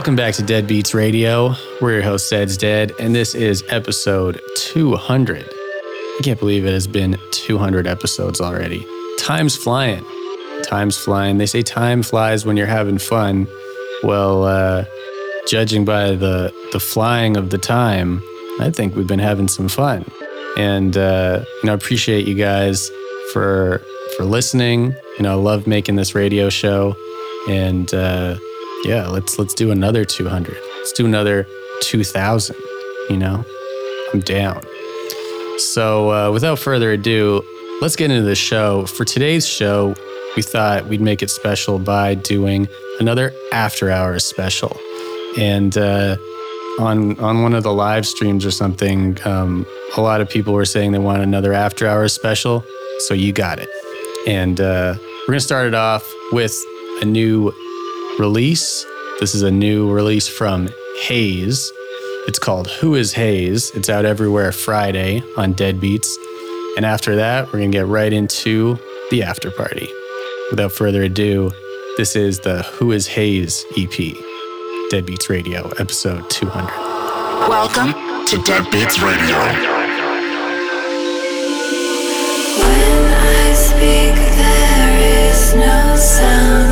Welcome back to Dead Beats Radio. We're your host, Zed's Dead, and this is episode 200. I can't believe it has been 200 episodes already. Time's flying. Time's flying. They say time flies when you're having fun. Well, uh, judging by the the flying of the time, I think we've been having some fun. And uh, you know, I appreciate you guys for for listening. You know, I love making this radio show, and uh, yeah, let's let's do another 200. Let's do another 2000. You know, I'm down. So uh, without further ado, let's get into the show. For today's show, we thought we'd make it special by doing another after hours special, and uh, on on one of the live streams or something, um, a lot of people were saying they want another after hours special. So you got it, and uh, we're gonna start it off with a new release. This is a new release from Hayes. It's called Who is Hayes? It's out everywhere Friday on Deadbeats. And after that, we're going to get right into the after party. Without further ado, this is the Who is Hayes EP, Deadbeats Radio, episode 200. Welcome to Deadbeats Radio. When I speak, there is no sound.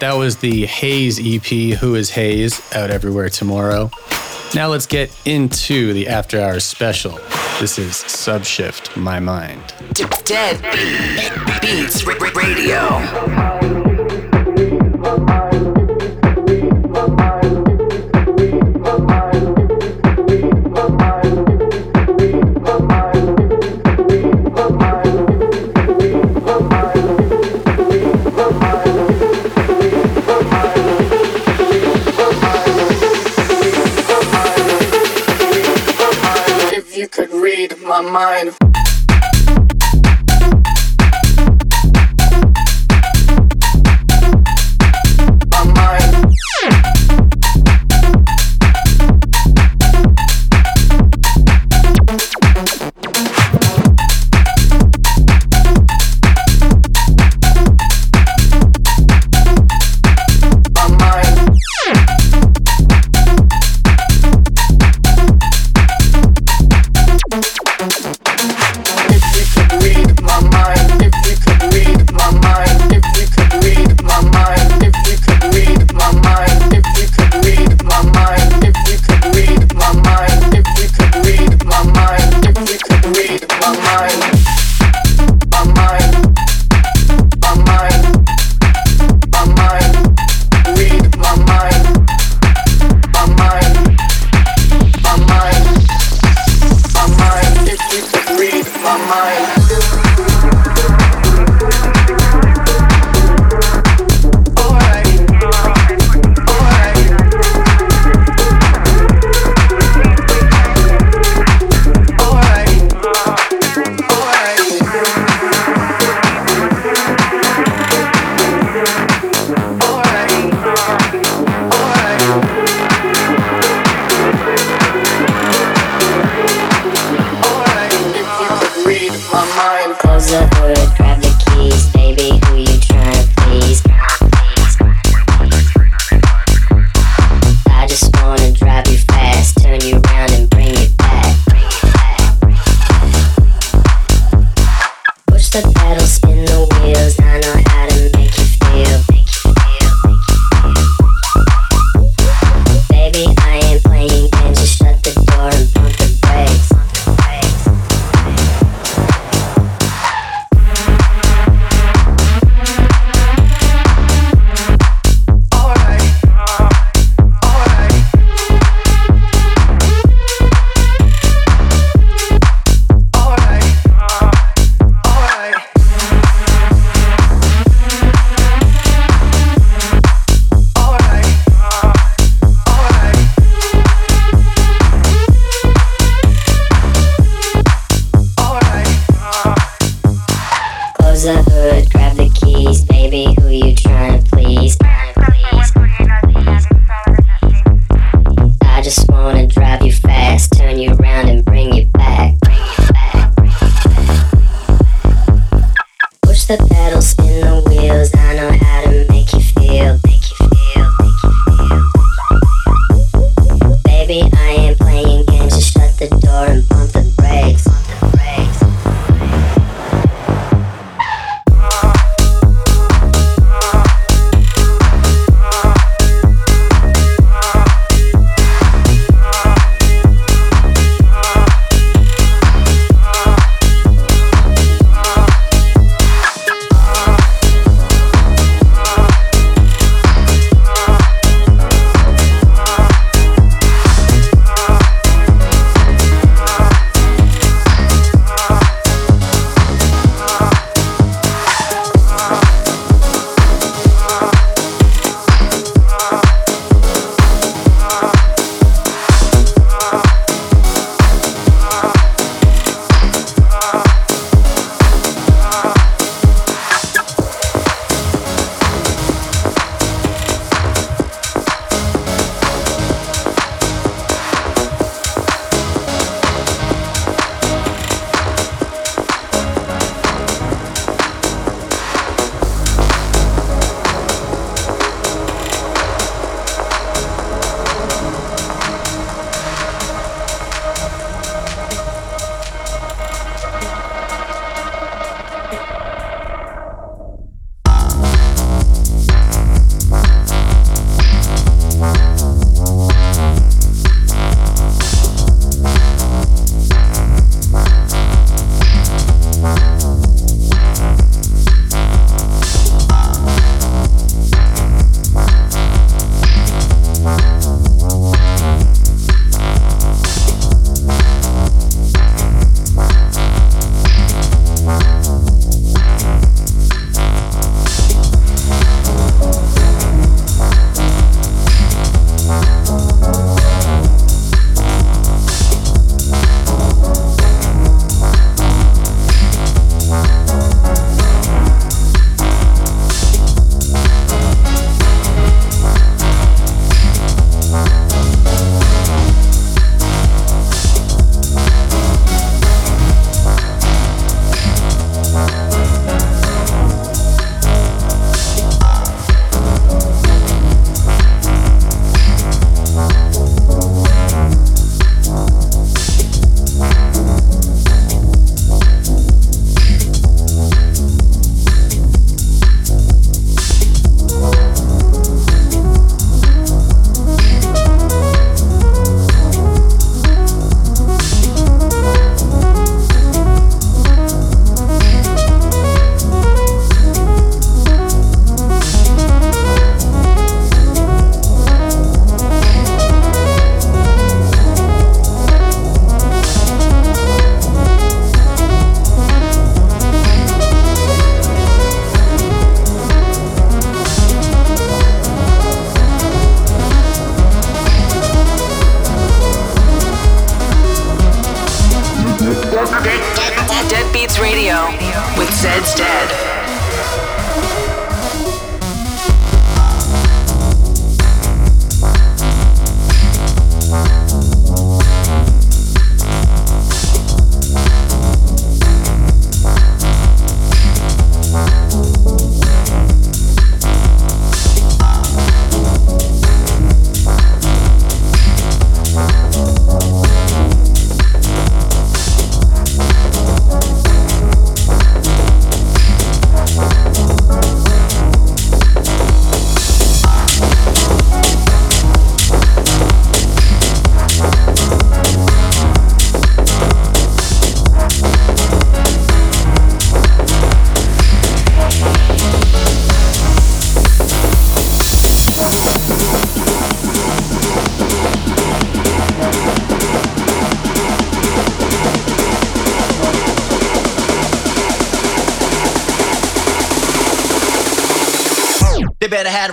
that was the Hayes EP, Who is Hayes, out everywhere tomorrow. Now let's get into the After Hours special. This is Subshift My Mind. Dead Beats Radio. my mind.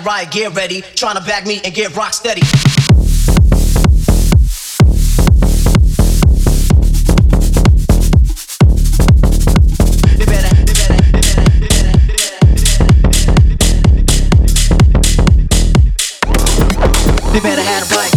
Alright, get ready. Trying to bag me and get rock steady. They better have a bike.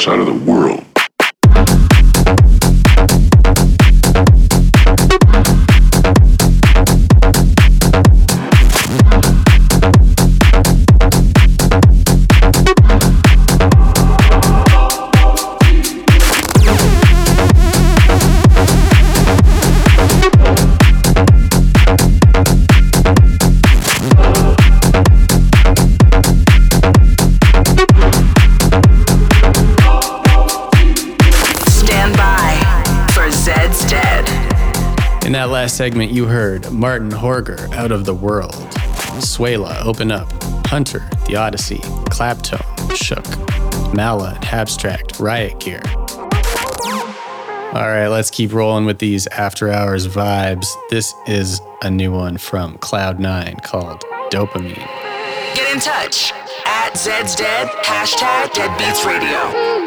Side out of the world. last segment, you heard Martin Horger, Out of the World, Suela, Open Up, Hunter, The Odyssey, Claptone, Shook, Mala, Abstract, Riot Gear. All right, let's keep rolling with these after hours vibes. This is a new one from Cloud9 called Dopamine. Get in touch at Zed's Dead, hashtag Deadbeats Radio.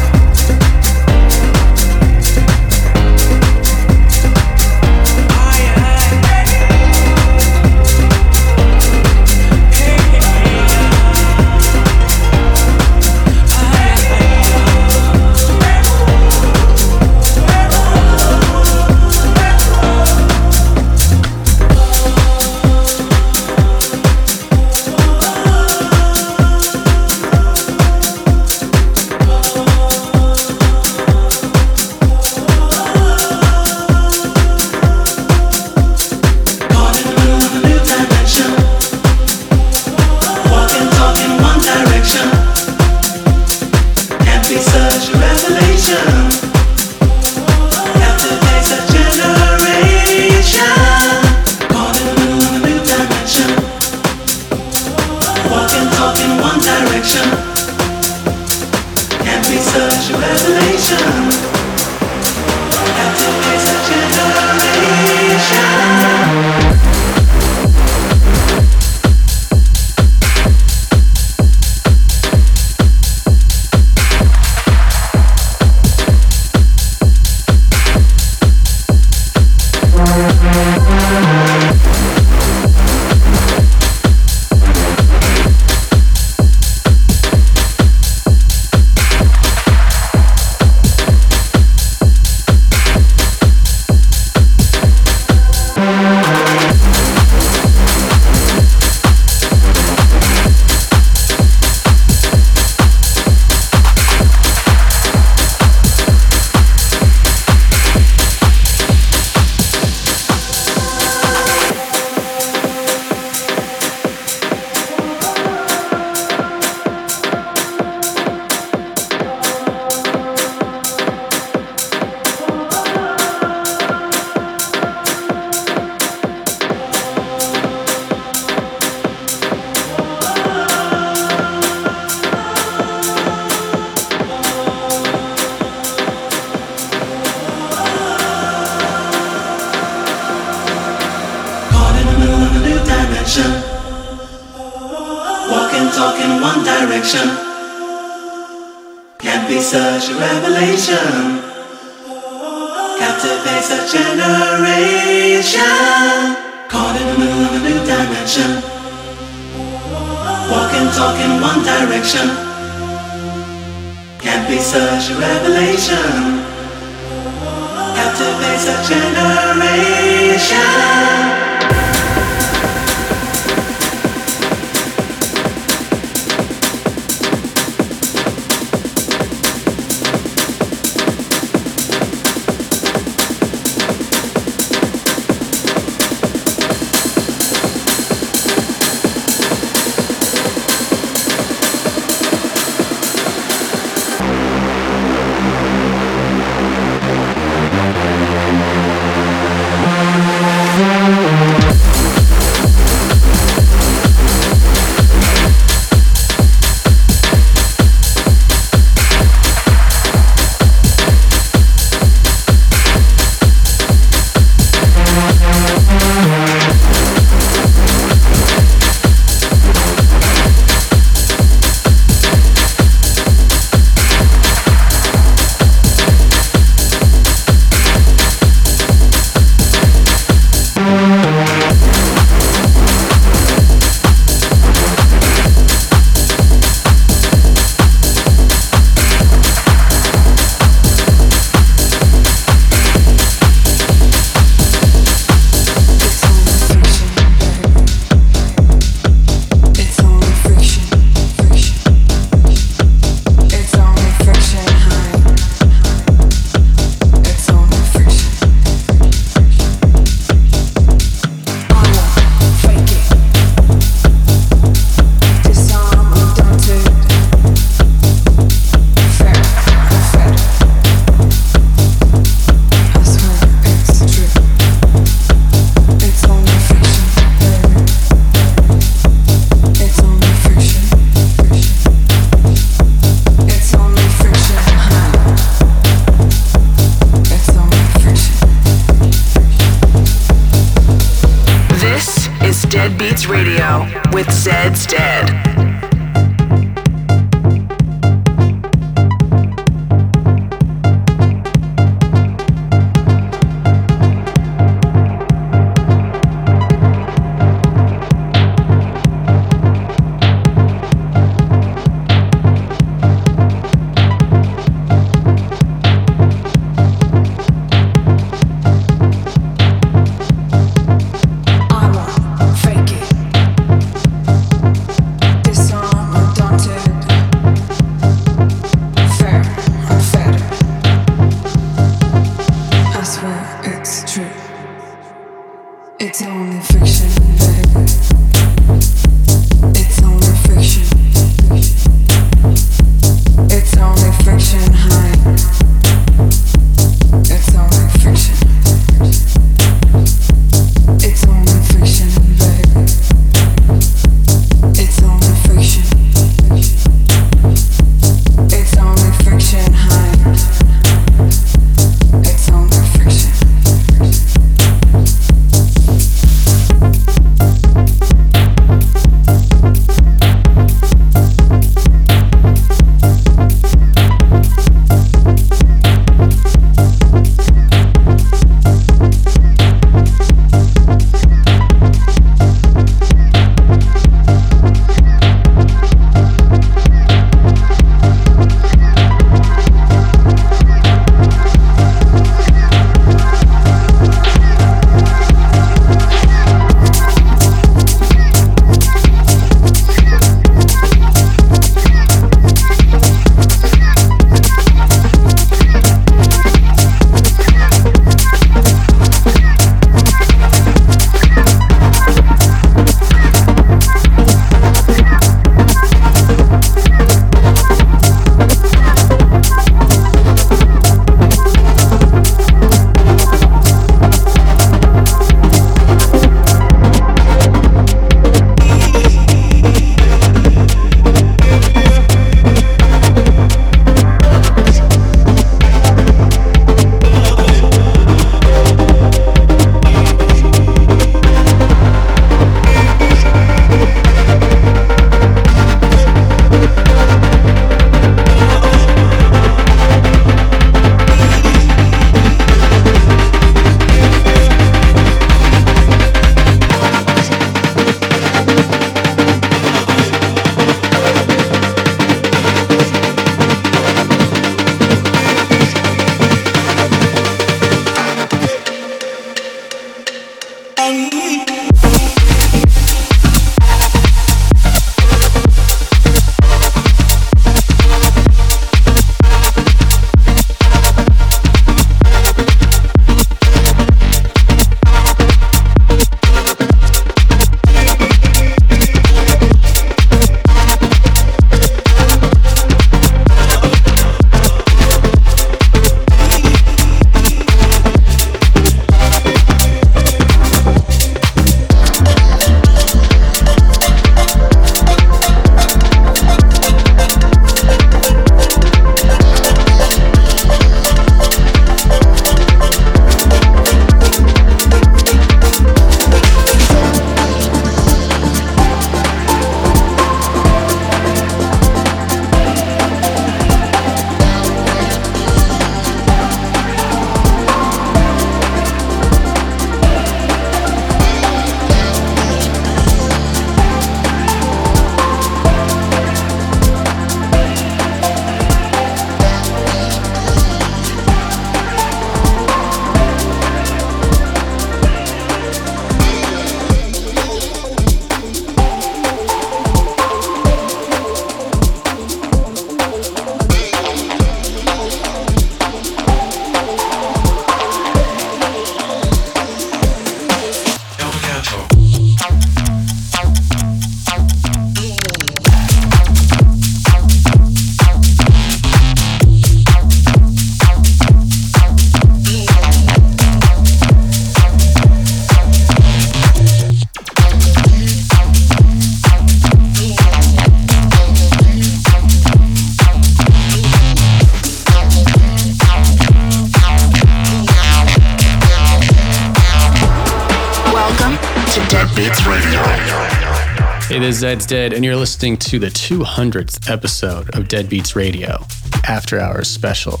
Zeds Dead, and you're listening to the 200th episode of Deadbeats Radio, After Hours Special.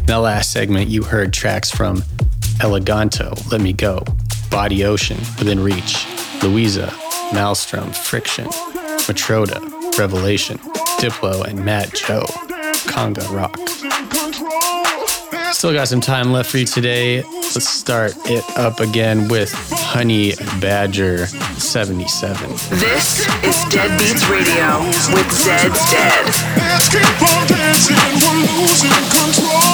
In the last segment, you heard tracks from Eleganto, Let Me Go, Body Ocean, Within Reach, Louisa, Maelstrom, Friction, Matroda, Revelation, Diplo, and Matt Joe, Conga Rock. Still got some time left for you today. Let's start it up again with Honey Badger 77. This is Deadbeats Radio with Zeds Dead. Let's keep on dancing, we're losing control.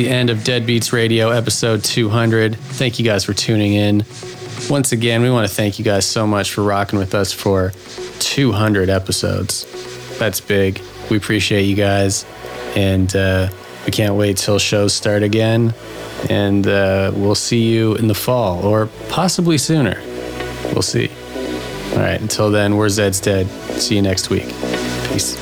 The end of Deadbeats Radio episode 200. Thank you guys for tuning in. Once again, we want to thank you guys so much for rocking with us for 200 episodes. That's big. We appreciate you guys. And uh, we can't wait till shows start again. And uh, we'll see you in the fall or possibly sooner. We'll see. All right, until then, we're Zeds Dead. See you next week. Peace.